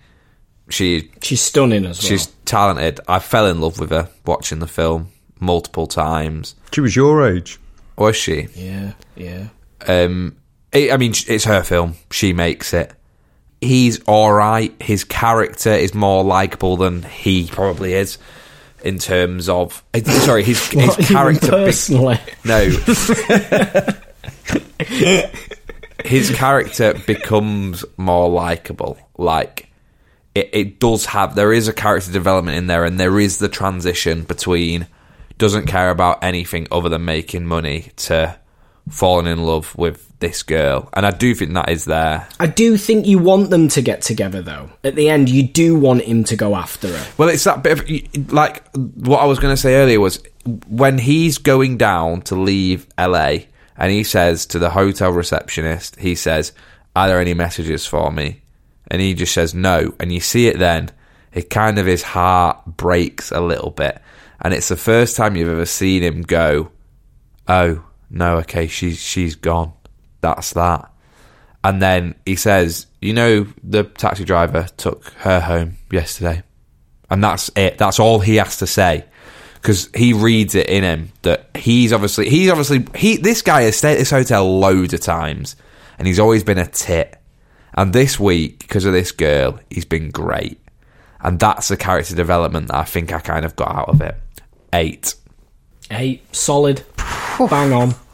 [SPEAKER 2] she,
[SPEAKER 3] She's stunning as well.
[SPEAKER 2] she's talented. I fell in love with her watching the film multiple times.
[SPEAKER 4] She was your age.
[SPEAKER 2] Was she?
[SPEAKER 3] yeah, yeah.
[SPEAKER 2] Um, it, I mean, it's her film. She makes it. He's all right. His character is more likable than he probably is in terms of. uh, Sorry, his his
[SPEAKER 3] Not even
[SPEAKER 2] character. be-
[SPEAKER 3] personally.
[SPEAKER 2] no. his character becomes more likable. Like it, it does have. There is a character development in there, and there is the transition between doesn't care about anything other than making money to falling in love with this girl, and I do think that is there.
[SPEAKER 3] I do think you want them to get together, though. At the end, you do want him to go after her.
[SPEAKER 2] Well, it's that bit of like what I was going to say earlier was when he's going down to leave LA and he says to the hotel receptionist, he says, Are there any messages for me? And he just says no. And you see it then, it kind of his heart breaks a little bit. And it's the first time you've ever seen him go, Oh, no, okay, she's she's gone. That's that. And then he says, You know, the taxi driver took her home yesterday. And that's it. That's all he has to say. Because he reads it in him that he's obviously, he's obviously, he, this guy has stayed at this hotel loads of times and he's always been a tit. And this week, because of this girl, he's been great. And that's the character development that I think I kind of got out of it. Eight.
[SPEAKER 3] Eight, solid, bang on.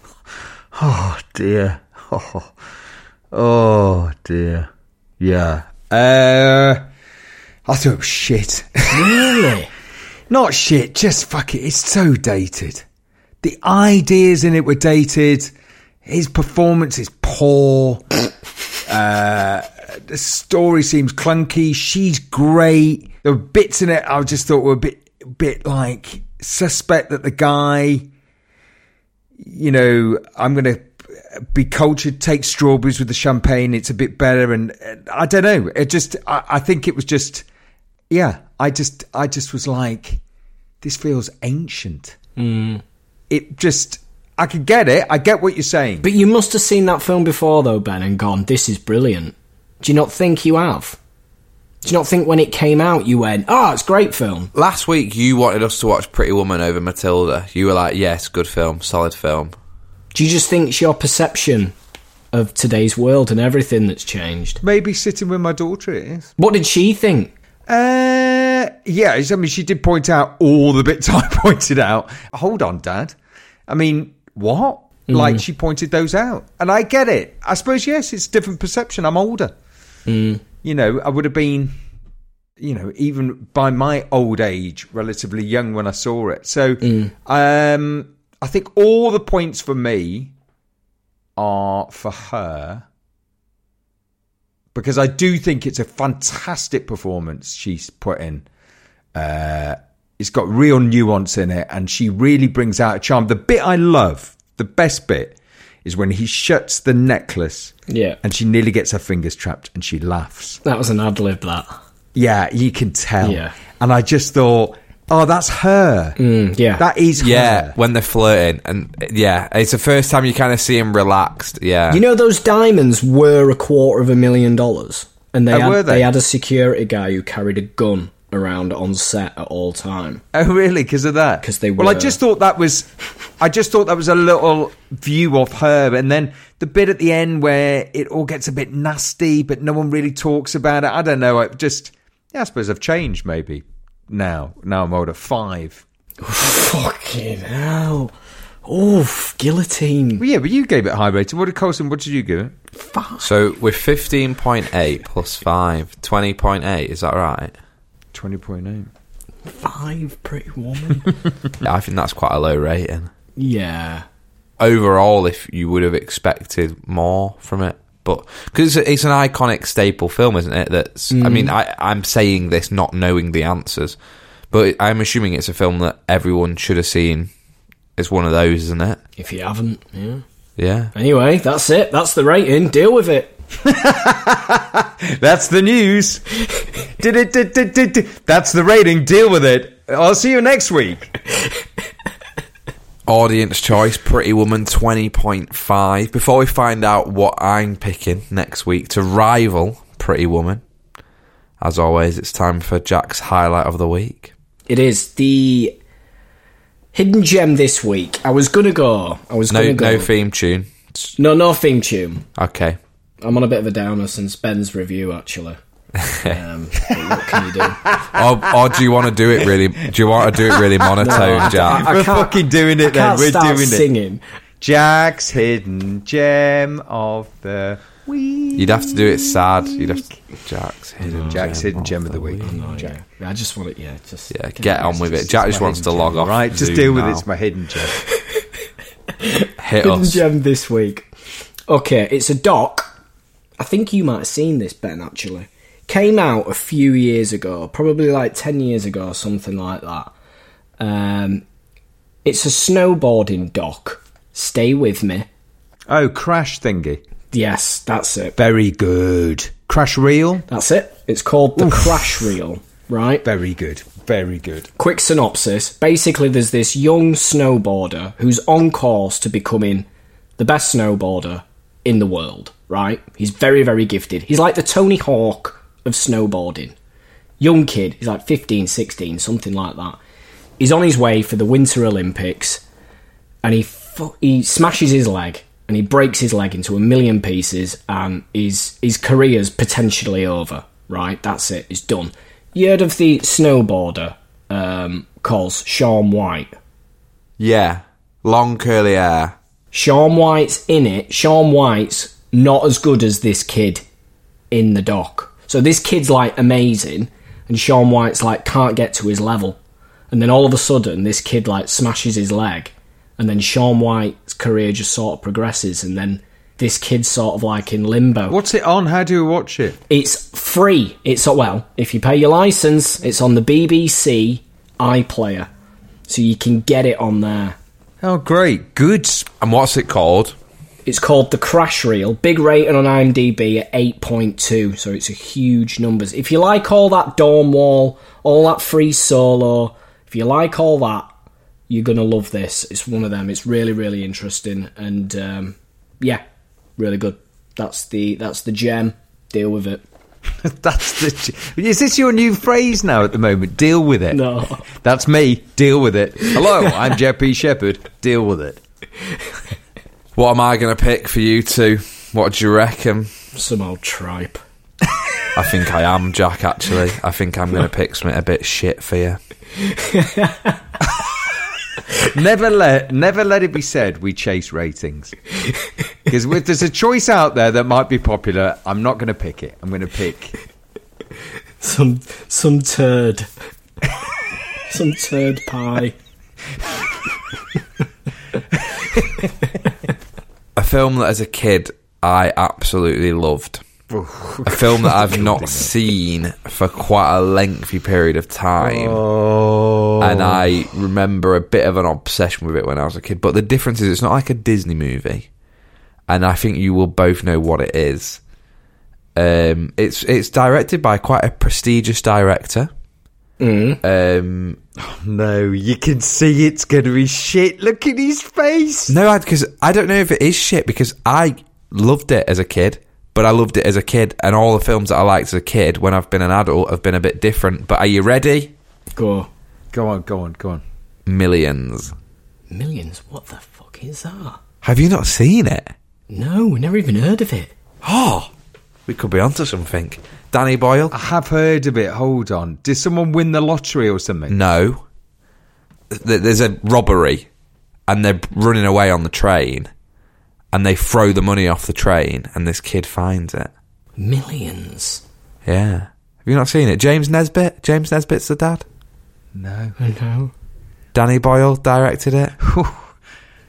[SPEAKER 4] Oh dear. Oh, oh dear. Yeah. Uh, I thought it was shit.
[SPEAKER 3] Really?
[SPEAKER 4] Not shit, just fuck it. It's so dated. The ideas in it were dated. His performance is poor. uh, the story seems clunky. She's great. There were bits in it I just thought were a bit, bit like suspect that the guy, you know, I'm going to be cultured, take strawberries with the champagne. It's a bit better. And I don't know. It just, I, I think it was just, yeah, I just, I just was like, this feels ancient. It just, I could get it. I get what you're saying.
[SPEAKER 3] But you must have seen that film before, though, Ben, and gone, this is brilliant. Do you not think you have? Do you not think when it came out you went, oh, it's a great film?
[SPEAKER 2] Last week, you wanted us to watch Pretty Woman over Matilda. You were like, yes, good film, solid film.
[SPEAKER 3] Do you just think it's your perception of today's world and everything that's changed?
[SPEAKER 4] Maybe sitting with my daughter it is.
[SPEAKER 3] What did she think?
[SPEAKER 4] Uh, yeah, I mean, she did point out all the bits I pointed out. Hold on, Dad. I mean, what? Hmm. Like, she pointed those out. And I get it. I suppose, yes, it's different perception. I'm older. Hmm. You know, I would have been, you know, even by my old age, relatively young when I saw it. So, hmm. um, I think all the points for me are for her because I do think it's a fantastic performance she's put in. Uh, it's got real nuance in it, and she really brings out a charm. The bit I love, the best bit, is when he shuts the necklace.
[SPEAKER 3] Yeah.
[SPEAKER 4] And she nearly gets her fingers trapped, and she laughs.
[SPEAKER 3] That was an ad lib, that.
[SPEAKER 4] Yeah, you can tell.
[SPEAKER 3] Yeah.
[SPEAKER 4] And I just thought, oh, that's her.
[SPEAKER 3] Mm, yeah.
[SPEAKER 4] That is
[SPEAKER 2] Yeah,
[SPEAKER 4] her.
[SPEAKER 2] when they're flirting, and yeah, it's the first time you kind of see him relaxed. Yeah,
[SPEAKER 3] You know, those diamonds were a quarter of a million dollars. And they,
[SPEAKER 4] Oh,
[SPEAKER 3] had,
[SPEAKER 4] were they?
[SPEAKER 3] they had a security guy who carried a gun around on set at all time.
[SPEAKER 4] Oh, really? Because of that?
[SPEAKER 3] Because they
[SPEAKER 4] Well, I just thought that was, I just thought that was a little view of her, and then the bit at the end where it all gets a bit nasty, but no one really talks about it. I don't know. I just, yeah, I suppose I've changed maybe now. Now I'm older. Five.
[SPEAKER 3] Fucking hell. Oof, guillotine.
[SPEAKER 4] Well, yeah, but you gave it high rating. What did Colson? What did you give it? Five.
[SPEAKER 2] So with fifteen point eight plus five, 20.8, Is that right?
[SPEAKER 4] Twenty point eight.
[SPEAKER 3] Five pretty woman.
[SPEAKER 2] Yeah, I think that's quite a low rating.
[SPEAKER 3] yeah.
[SPEAKER 2] Overall, if you would have expected more from it, but because it's, it's an iconic staple film, isn't it? That's. I mean, mm. I, I'm saying this not knowing the answers, but I'm assuming it's a film that everyone should have seen. It's one of those, isn't it?
[SPEAKER 3] If you haven't, yeah.
[SPEAKER 2] Yeah.
[SPEAKER 3] Anyway, that's it. That's the rating. Deal with it.
[SPEAKER 4] That's the news. did it? Did, did, did, did. That's the rating. Deal with it. I'll see you next week.
[SPEAKER 2] Audience choice, Pretty Woman 20.5. Before we find out what I'm picking next week to rival Pretty Woman, as always, it's time for Jack's highlight of the week.
[SPEAKER 3] It is the hidden gem this week. I was gonna go. I was
[SPEAKER 2] No,
[SPEAKER 3] gonna go.
[SPEAKER 2] no theme tune.
[SPEAKER 3] no, no theme tune.
[SPEAKER 2] Okay.
[SPEAKER 3] I'm on a bit of a downer since Ben's review, actually. Um, what can you do?
[SPEAKER 2] Or, or do you want to do it really? Do you want to do it really monotone, Jack?
[SPEAKER 3] I
[SPEAKER 4] We're fucking doing
[SPEAKER 3] I
[SPEAKER 4] it then.
[SPEAKER 3] can't
[SPEAKER 4] We're
[SPEAKER 3] start
[SPEAKER 4] doing it.
[SPEAKER 3] singing.
[SPEAKER 4] Jack's hidden gem of the week.
[SPEAKER 2] You'd have to do it sad. You'd have to, Jack's hidden
[SPEAKER 4] Jack's
[SPEAKER 2] gem
[SPEAKER 4] hidden gem of the week.
[SPEAKER 3] Oh, yeah. I just want it. Yeah, just
[SPEAKER 2] Yeah, get on with it. Jack just wants to log
[SPEAKER 4] gem,
[SPEAKER 2] off.
[SPEAKER 4] Right, just
[SPEAKER 2] Zoom
[SPEAKER 4] deal with it. It's my hidden gem.
[SPEAKER 2] Hit
[SPEAKER 3] hidden
[SPEAKER 2] us.
[SPEAKER 3] gem this week. Okay, it's a doc. I think you might have seen this, Ben. Actually, came out a few years ago, probably like ten years ago, or something like that. Um, it's a snowboarding doc. Stay with me.
[SPEAKER 4] Oh, crash thingy.
[SPEAKER 3] Yes, that's it.
[SPEAKER 4] Very good. Crash reel.
[SPEAKER 3] That's it. It's called the Crash Reel. Right.
[SPEAKER 4] Very good. Very good.
[SPEAKER 3] quick synopsis basically there's this young snowboarder who's on course to becoming the best snowboarder in the world right? He's very very gifted. He's like the tony hawk of snowboarding. Young kid he's like 15 16 something like that. He's on his way for the winter olympics and he fu- he smashes his leg and he breaks his leg into a million pieces and his his career's potentially over right? That's it it's done. You heard of the snowboarder um, called Shaun White?
[SPEAKER 2] Yeah. Long curly hair.
[SPEAKER 3] Shaun White's in it Shaun White's not as good as this kid in the dock. so this kid's like amazing and Shaun White's like can't get to his level and then all of a sudden this kid like smashes his leg and then Sean White's career just sort of progresses and then this kid's sort of like in limbo
[SPEAKER 4] What's it on? How do you watch it?
[SPEAKER 3] it's free it's uh, well if you pay your license it's on the BBC iPlayer so you can get it on there
[SPEAKER 4] Oh, great. Good.
[SPEAKER 2] And what's it called?
[SPEAKER 3] It's called the Crash Reel. Big rating on IMDb at 8.2, so it's a huge numbers. If you like all that Dawn Wall, all that free solo, if you like all that, you're gonna love this. It's one of them. It's really, really interesting, and um, yeah, really good. That's the that's the gem. Deal with it.
[SPEAKER 4] That's the. Is this your new phrase now at the moment? Deal with it.
[SPEAKER 3] No.
[SPEAKER 4] That's me. Deal with it. Hello, I'm JP P. Shepherd. Deal with it.
[SPEAKER 2] What am I going to pick for you two? What do you reckon?
[SPEAKER 3] Some old tripe.
[SPEAKER 2] I think I am, Jack, actually. I think I'm going to pick something a bit shit for you.
[SPEAKER 4] Never let never let it be said we chase ratings. Because if there's a choice out there that might be popular, I'm not going to pick it. I'm going to pick.
[SPEAKER 3] Some some turd. some turd pie.
[SPEAKER 2] A film that as a kid I absolutely loved a film that I've not seen for quite a lengthy period of time.
[SPEAKER 4] Oh.
[SPEAKER 2] And I remember a bit of an obsession with it when I was a kid. But the difference is, it's not like a Disney movie, and I think you will both know what it is. Um, it's it's directed by quite a prestigious director. Um,
[SPEAKER 4] No, you can see it's going to be shit. Look at his face.
[SPEAKER 2] no, because I don't know if it is shit because I loved it as a kid, but I loved it as a kid, and all the films that I liked as a kid when I've been an adult have been a bit different. But are you ready?
[SPEAKER 3] Go.
[SPEAKER 4] Go on, go on, go on.
[SPEAKER 2] Millions.
[SPEAKER 3] Millions? What the fuck is that?
[SPEAKER 2] Have you not seen it?
[SPEAKER 3] No, we never even heard of it.
[SPEAKER 2] Oh, we could be onto something. Danny Boyle?
[SPEAKER 4] I have heard of it. Hold on. Did someone win the lottery or something?
[SPEAKER 2] No. Th- There's a robbery, and they're running away on the train, and they throw the money off the train, and this kid finds it.
[SPEAKER 3] Millions.
[SPEAKER 2] Yeah. Have you not seen it? James Nesbitt? James Nesbitt's the dad?
[SPEAKER 4] No.
[SPEAKER 3] I know.
[SPEAKER 2] Danny Boyle directed it.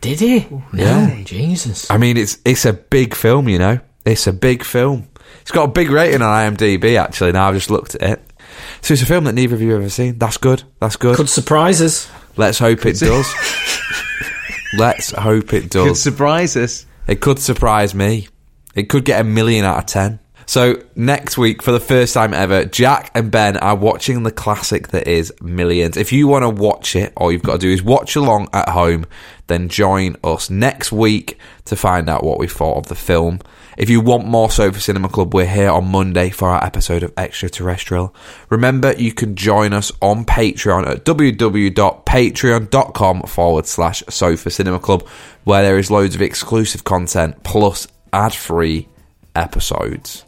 [SPEAKER 3] Did he? No,
[SPEAKER 2] Yeah.
[SPEAKER 3] Jesus.
[SPEAKER 2] I mean, it's it's a big film, you know. It's a big film. It's got a big rating on IMDb. Actually, now I've just looked at it. So it's a film that neither of you have ever seen. That's good. That's good.
[SPEAKER 3] Could surprise us.
[SPEAKER 2] Let's hope it does. Let's hope it does.
[SPEAKER 4] Could
[SPEAKER 2] does.
[SPEAKER 4] surprise us.
[SPEAKER 2] It could surprise me. It could get a million out of ten. So next week, for the first time ever, Jack and Ben are watching the classic that is Millions. If you want to watch it, all you've got to do is watch along at home, then join us next week to find out what we thought of the film. If you want more Sofa Cinema Club, we're here on Monday for our episode of Extraterrestrial. Remember, you can join us on Patreon at www.patreon.com forward slash Sofa Cinema Club, where there is loads of exclusive content plus ad free episodes.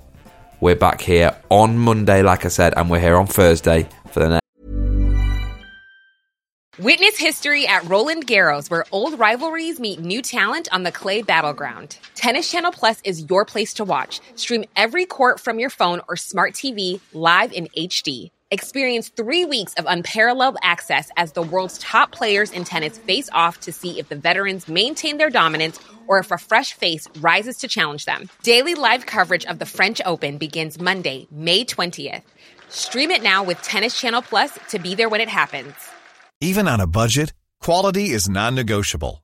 [SPEAKER 2] We're back here on Monday, like I said, and we're here on Thursday for the next.
[SPEAKER 6] Witness history at Roland Garros, where old rivalries meet new talent on the clay battleground. Tennis Channel Plus is your place to watch. Stream every court from your phone or smart TV live in HD. Experience three weeks of unparalleled access as the world's top players in tennis face off to see if the veterans maintain their dominance or if a fresh face rises to challenge them. Daily live coverage of the French Open begins Monday, May 20th. Stream it now with Tennis Channel Plus to be there when it happens.
[SPEAKER 1] Even on a budget, quality is non-negotiable.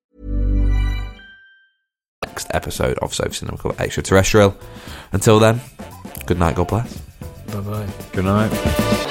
[SPEAKER 2] Next episode of Sofa Cinema Club Extraterrestrial. Until then, good night, God bless.
[SPEAKER 3] Bye bye.
[SPEAKER 4] Good night.